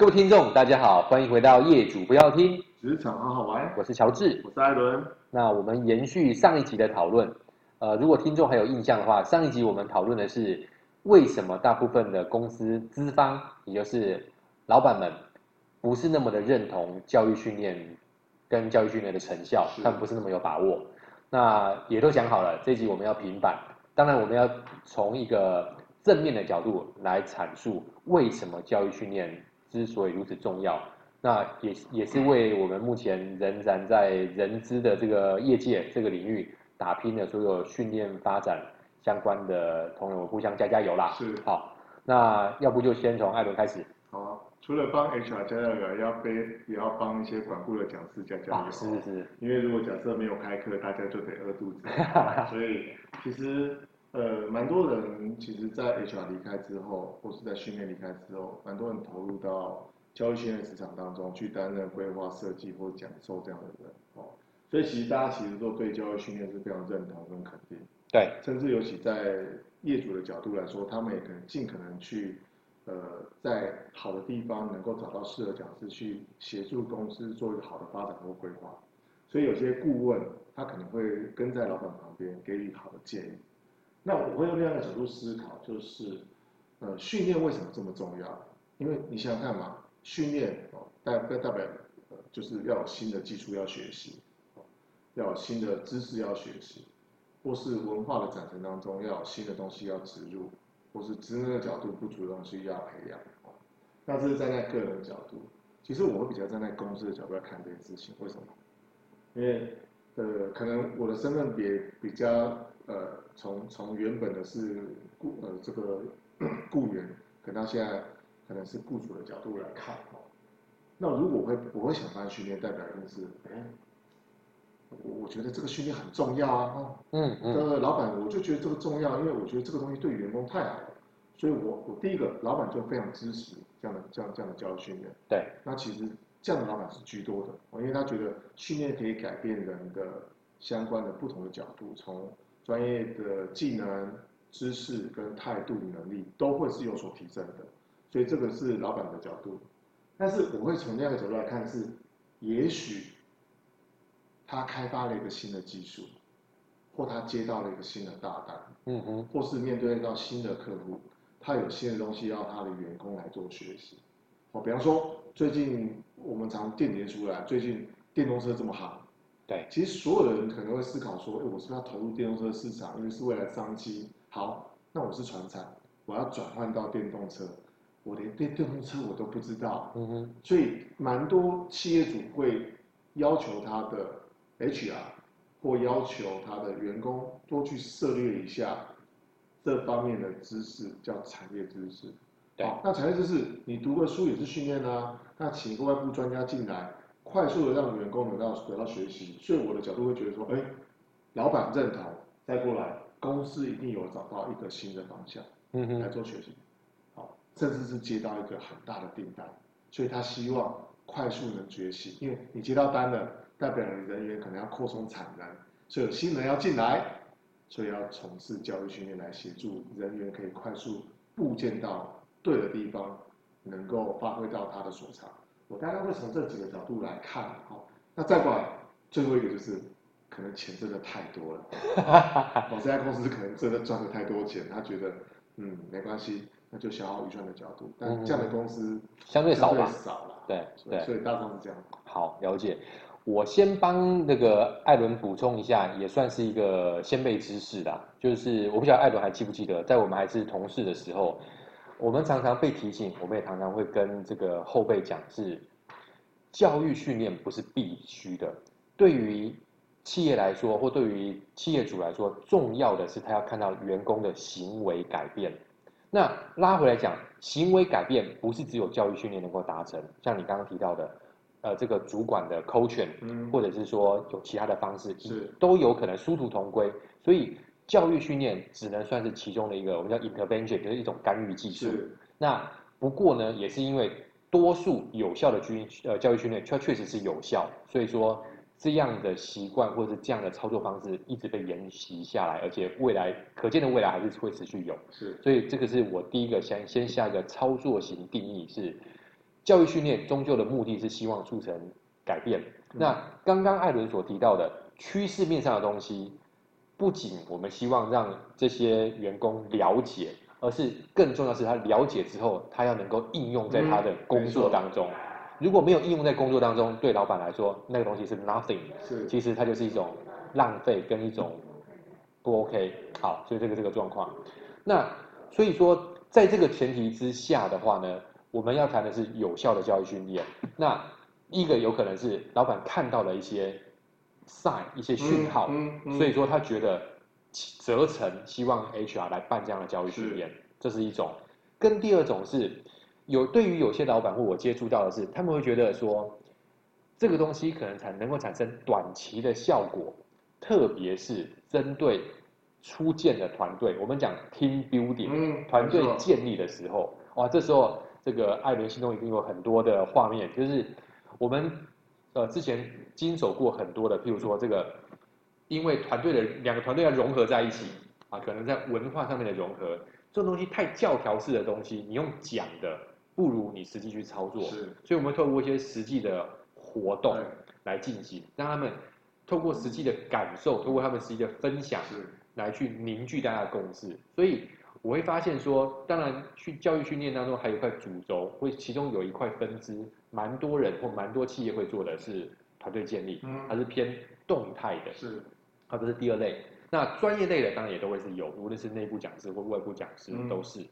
各位听众，大家好，欢迎回到业主不要听职场好好玩。我是乔治，我是艾伦。那我们延续上一集的讨论，呃，如果听众还有印象的话，上一集我们讨论的是为什么大部分的公司资方，也就是老板们，不是那么的认同教育训练跟教育训练的成效，他们不是那么有把握。那也都讲好了，这一集我们要平反。当然，我们要从一个正面的角度来阐述为什么教育训练之所以如此重要。那也也是为我们目前仍然在人资的这个业界这个领域打拼的所有训练发展相关的同仁，互相加加油啦。是。好，那要不就先从艾伦开始。好。除了帮 HR 加加油，要背也要帮一些管顾的讲师加加油。啊，是是是。因为如果假设没有开课，大家就得饿肚子。所以其实呃，蛮多人其实，在 HR 离开之后，或是在训练离开之后，蛮多人投入到教育训练市场当中去担任规划设计或讲授这样的人哦。所以其实大家其实都对教育训练是非常认同跟肯定。对。甚至尤其在业主的角度来说，他们也可能尽可能去。呃，在好的地方能够找到适合讲师去协助公司做一个好的发展或规划，所以有些顾问他可能会跟在老板旁边给予好的建议。那我会用另外一个角度思考，就是呃，训练为什么这么重要？因为你想想看嘛，训练哦，代代代表，就是要有新的技术要学习，要有新的知识要学习，或是文化的展陈当中要有新的东西要植入。或是职能的角度不主动去要培养，那这是站在个人的角度。其实我会比较站在公司的角度来看这件事情。为什么？因为呃，可能我的身份别比较呃，从从原本的是雇呃这个 雇员，可能到现在可能是雇主的角度来看哦。那如果我会我会想办训练，代表一定是哎。我我觉得这个训练很重要啊，哈，嗯嗯，呃，老板，我就觉得这个重要，因为我觉得这个东西对员工太好了，所以我我第一个老板就非常支持这样的这样这样的教育训练。对，那其实这样的老板是居多的，因为他觉得训练可以改变人的相关的不同的角度，从专业的技能、知识跟态度能力都会是有所提升的，所以这个是老板的角度。但是我会从另一个角度来看是，也许。他开发了一个新的技术，或他接到了一个新的大单，嗯哼，或是面对到新的客户，他有新的东西要他的员工来做学习。哦，比方说最近我们常电联出来，最近电动车这么好，对，其实所有的人可能会思考说，哎，我是不是要投入电动车市场，因为是未来商机。好，那我是船产，我要转换到电动车，我连电电动车我都不知道，嗯哼，所以蛮多企业主会要求他的。HR 或要求他的员工多去涉猎一下这方面的知识，叫产业知识。对，那产业知识你读个书也是训练啊。那请一个外部专家进来，快速的让员工得到得到学习。所以我的角度会觉得说，哎，老板认同，再过来公司一定有找到一个新的方向，嗯哼，来做学习。好，甚至是接到一个很大的订单，所以他希望快速能学习，因为你接到单了。代表你人员可能要扩充产能，所以有新人要进来，所以要从事教育训练来协助人员可以快速部件到对的地方，能够发挥到他的所长。我大概会从这几个角度来看，好，那再过来最后一个就是，可能钱真的太多了，我这家公司可能真的赚了太多钱，他觉得嗯没关系，那就消耗预算的角度，但这样的公司相对少吧，少了，对对，所以大众是这样。好，了解。我先帮那个艾伦补充一下，也算是一个先辈知识啦。就是我不晓得艾伦还记不记得，在我们还是同事的时候，我们常常被提醒，我们也常常会跟这个后辈讲，是教育训练不是必须的。对于企业来说，或对于企业主来说，重要的是他要看到员工的行为改变。那拉回来讲，行为改变不是只有教育训练能够达成，像你刚刚提到的。呃，这个主管的 coaching，嗯，或者是说有其他的方式，是都有可能殊途同归。所以教育训练只能算是其中的一个，我们叫 intervention，就是一种干预技术。是。那不过呢，也是因为多数有效的军呃教育训练，确确实是有效，所以说这样的习惯或者是这样的操作方式一直被沿袭下来，而且未来可见的未来还是会持续有。是。所以这个是我第一个先先下一个操作型定义是。教育训练终究的目的是希望促成改变。嗯、那刚刚艾伦所提到的趋势面上的东西，不仅我们希望让这些员工了解，而是更重要的是他了解之后，他要能够应用在他的工作当中。嗯如果没有应用在工作当中，对老板来说，那个东西是 nothing，是其实它就是一种浪费跟一种不 OK。好，所以这个这个状况，那所以说，在这个前提之下的话呢，我们要谈的是有效的教育训练。那一个有可能是老板看到了一些 sign 一些讯号，嗯嗯嗯、所以说他觉得责成希望 HR 来办这样的教育训练，是这是一种。跟第二种是。有对于有些老板或我接触到的是，他们会觉得说，这个东西可能才能够产生短期的效果，特别是针对初建的团队，我们讲 team building，团队建立的时候，哇，这时候这个艾伦心中一定有很多的画面，就是我们呃之前经手过很多的，譬如说这个，因为团队的两个团队要融合在一起啊，可能在文化上面的融合，这种东西太教条式的东西，你用讲的。不如你实际去操作，是，所以我们透过一些实际的活动来进行，让他们透过实际的感受，透过他们实际的分享，来去凝聚大家的共识。所以我会发现说，当然去教育训练当中还有一块主轴，会其中有一块分支，蛮多人或蛮多企业会做的是团队建立，它是偏动态的，是，它不是第二类。那专业类的当然也都会是有，无论是内部讲师或外部讲师都是，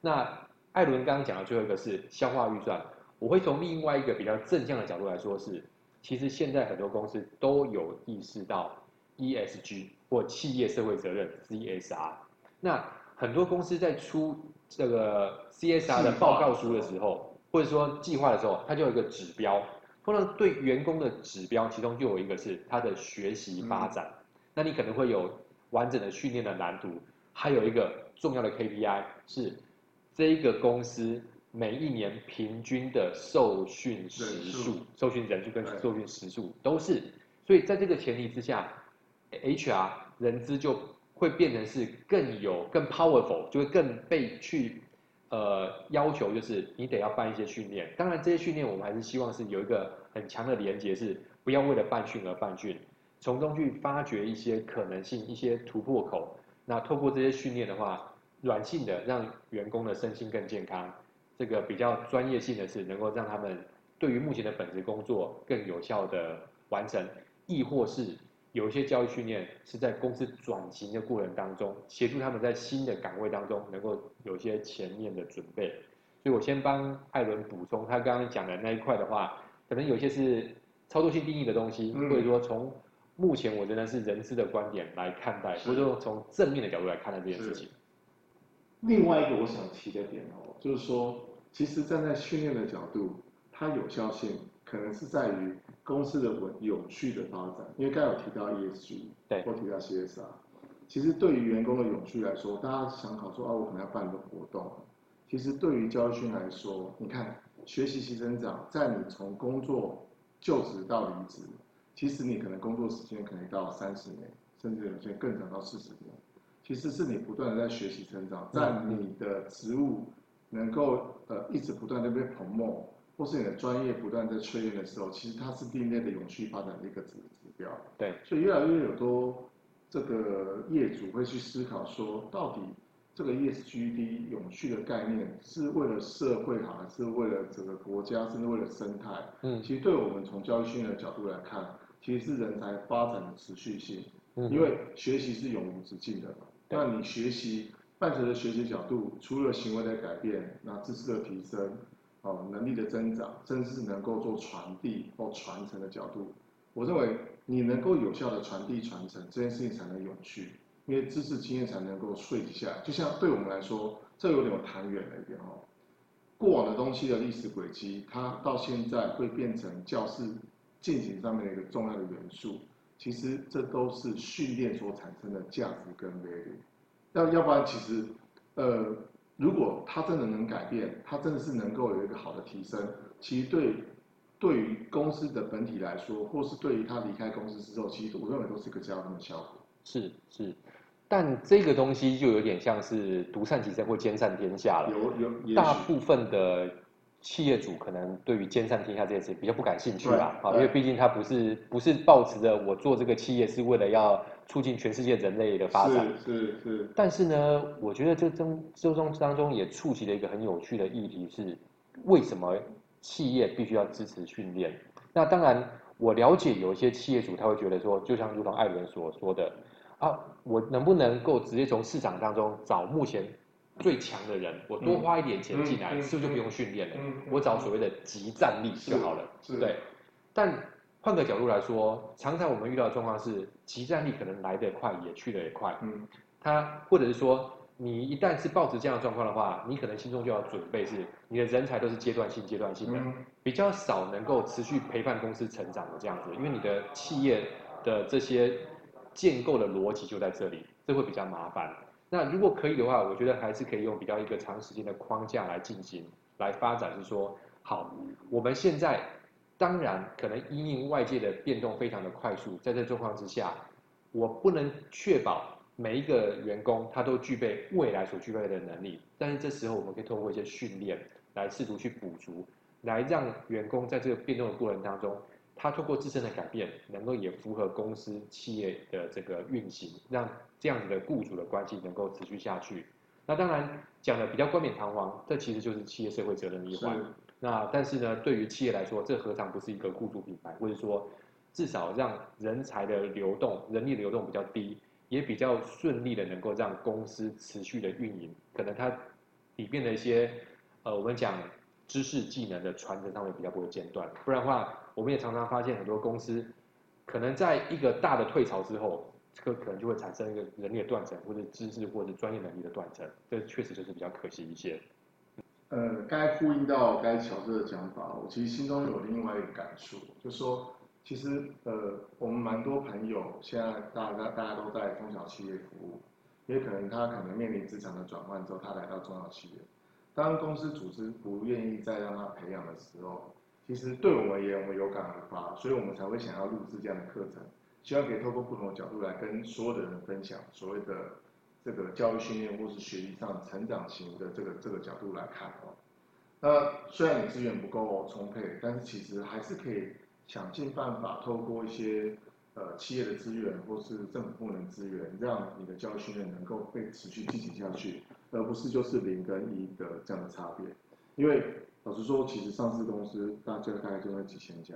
那。艾伦刚刚讲的最后一个是消化预算，我会从另外一个比较正向的角度来说是，其实现在很多公司都有意识到 ESG 或企业社会责任 CSR。那很多公司在出这个 CSR 的报告书的时候，或者说计划的时候，它就有一个指标，通常对员工的指标，其中就有一个是他的学习发展。那你可能会有完整的训练的蓝图，还有一个重要的 KPI 是。这一个公司每一年平均的受训时数、受训人数跟受训时数都是，所以在这个前提之下，HR 人资就会变成是更有、更 powerful，就会更被去呃要求，就是你得要办一些训练。当然，这些训练我们还是希望是有一个很强的连接，是不要为了办训而办训，从中去发掘一些可能性、一些突破口。那透过这些训练的话。软性的让员工的身心更健康，这个比较专业性的是能够让他们对于目前的本职工作更有效的完成，亦或是有一些教育训练是在公司转型的过程当中，协助他们在新的岗位当中能够有一些前面的准备。所以我先帮艾伦补充他刚刚讲的那一块的话，可能有些是操作性定义的东西，或者说从目前我觉得是人资的观点来看待，或者说从正面的角度来看待这件事情。另外一个我想提的点哦，就是说，其实站在训练的角度，它有效性可能是在于公司的稳有序的发展。因为刚有提到 ESG，对，或提到 CSR，其实对于员工的永续来说，大家想考说啊，我可能要办一个活动。其实对于教育训来说，你看学习其增长，在你从工作就职到离职，其实你可能工作时间可能到三十年，甚至有些更长到四十年。其实是你不断的在学习成长，在你的职务能够呃一直不断的被 promote，或是你的专业不断在淬炼的时候，其实它是订立的永续发展的一个指指标。对，所以越来越有多这个业主会去思考说，到底这个 ESG 永续的概念是为了社会好，还是为了整个国家，甚至为了生态？嗯，其实对我们从教育训练的角度来看，其实是人才发展的持续性，因为学习是永无止境的嘛。那你学习伴随着学习角度，除了行为的改变，那知识的提升，哦，能力的增长，甚至是能够做传递或传承的角度，我认为你能够有效的传递传承这件事情才能永续，因为知识经验才能够汇集下来。就像对我们来说，这有点谈远了一点哦。过往的东西的历史轨迹，它到现在会变成教室进行上面的一个重要的元素。其实这都是训练所产生的价值跟 value，要要不然其实，呃，如果他真的能改变，他真的是能够有一个好的提升，其实对对于公司的本体来说，或是对于他离开公司之后，其实我认为都是一个加分的效果。是是，但这个东西就有点像是独善其身或兼善天下了。有有，大部分的企业主可能对于兼善天下这件事比较不感兴趣吧，啊，因为毕竟他不是不是抱持着我做这个企业是为了要促进全世界人类的发展，是是是。但是呢，我觉得这中这中当中也触及了一个很有趣的议题是，为什么企业必须要支持训练？那当然，我了解有一些企业主他会觉得说，就像如同艾伦所说的，啊，我能不能够直接从市场当中找目前。最强的人，我多花一点钱进来，是不是就不用训练了？我找所谓的集战力就好了。对。但换个角度来说，常常我们遇到的状况是，集战力可能来得快，也去得也快。嗯。他或者是说，你一旦是抱持这样的状况的话，你可能心中就要准备是，你的人才都是阶段性、阶段性的，比较少能够持续陪伴公司成长的这样子，因为你的企业的这些建构的逻辑就在这里，这会比较麻烦。那如果可以的话，我觉得还是可以用比较一个长时间的框架来进行来发展，是说，好，我们现在当然可能因应外界的变动非常的快速，在这状况之下，我不能确保每一个员工他都具备未来所具备的能力，但是这时候我们可以通过一些训练来试图去补足，来让员工在这个变动的过程当中。他透过自身的改变，能够也符合公司企业的这个运行，让这样子的雇主的关系能够持续下去。那当然讲的比较冠冕堂皇，这其实就是企业社会责任的一环。那但是呢，对于企业来说，这何尝不是一个雇主品牌，或者说至少让人才的流动、人力流动比较低，也比较顺利的能够让公司持续的运营。可能它里面的一些呃，我们讲知识技能的传承上面比较不会间断，不然的话。我们也常常发现，很多公司可能在一个大的退潮之后，这个可能就会产生一个人力的断层，或者知识或者专业能力的断层，这确实就是比较可惜一些。呃，该呼应到该乔治的讲法，我其实心中有另外一个感触，就说，其实呃，我们蛮多朋友现在大家大家都在中小企业服务，也可能他可能面临职场的转换之后，他来到中小企业，当公司组织不愿意再让他培养的时候。其实对我们而言，我们有感而发，所以我们才会想要录制这样的课程，希望可以透过不同的角度来跟所有的人分享所谓的这个教育训练或是学习上成长型的这个这个角度来看哦。那虽然你资源不够充沛，但是其实还是可以想尽办法透过一些呃企业的资源或是政府部门资源，让你的教育训练能够被持续进行下去，而不是就是零跟一的这样的差别，因为。老实说，其实上市公司大概大概就那几千家，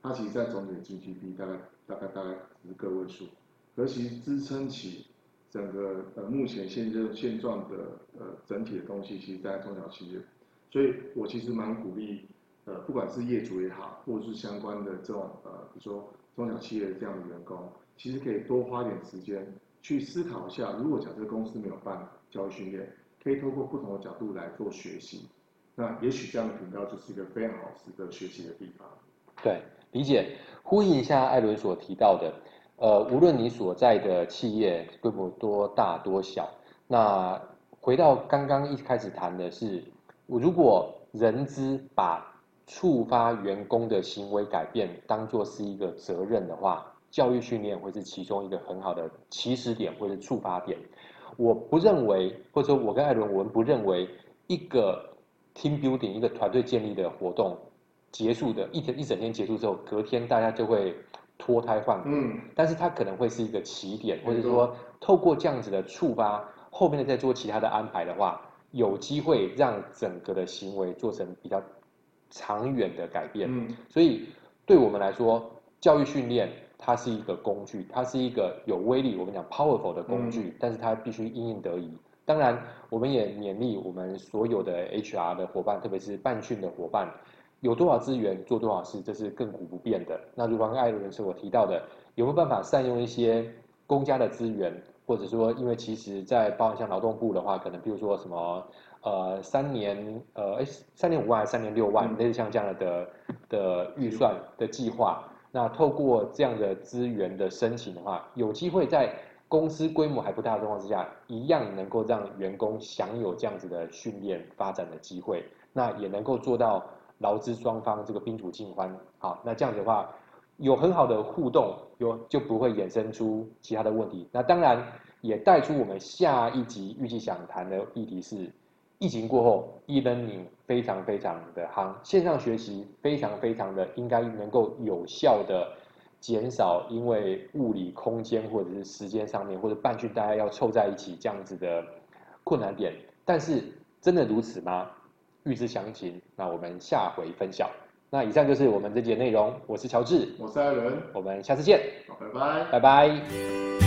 它其实在总体 GDP 大概大概大概只是个位数，而其支撑起整个呃目前现状现状的呃整体的东西，其实在中小企业，所以我其实蛮鼓励呃不管是业主也好，或者是相关的这种呃比如说中小企业的这样的员工，其实可以多花点时间去思考一下，如果假设公司没有办教育训练，可以透过不同的角度来做学习。那也许这样的频道就是一个非常好值得学习的地方。对，理解，呼应一下艾伦所提到的，呃，无论你所在的企业规模多大多小，那回到刚刚一开始谈的是，如果人资把触发员工的行为改变当做是一个责任的话，教育训练会是其中一个很好的起始点或者触发点。我不认为，或者说我跟艾伦，我们不认为一个。Team building 一个团队建立的活动结束的一天一整天结束之后，隔天大家就会脱胎换骨。嗯，但是它可能会是一个起点，或者说透过这样子的触发，后面的再做其他的安排的话，有机会让整个的行为做成比较长远的改变。嗯，所以对我们来说，教育训练它是一个工具，它是一个有威力，我们讲 powerful 的工具，嗯，但是它必须因应得宜。当然，我们也勉励我们所有的 HR 的伙伴，特别是办训的伙伴，有多少资源做多少事，这是亘古不变的。那如刚刚艾伦所提到的，有没有办法善用一些公家的资源，或者说，因为其实在包含像劳动部的话，可能比如说什么呃三年呃哎三年五万还是三年六万，类似像这样的的预算的计划，那透过这样的资源的申请的话，有机会在。公司规模还不大的状况之下，一样能够让员工享有这样子的训练发展的机会，那也能够做到劳资双方这个宾主尽欢。好，那这样子的话，有很好的互动，有就不会衍生出其他的问题。那当然也带出我们下一集预计想谈的议题是，疫情过后，e-learning 非常非常的夯，线上学习非常非常的应该能够有效的减少因为物理空间或者是时间上面或者半句大家要凑在一起这样子的困难点，但是真的如此吗？预知详情，那我们下回分晓。那以上就是我们这集的内容，我是乔治，我是艾伦，我们下次见，拜拜，拜拜。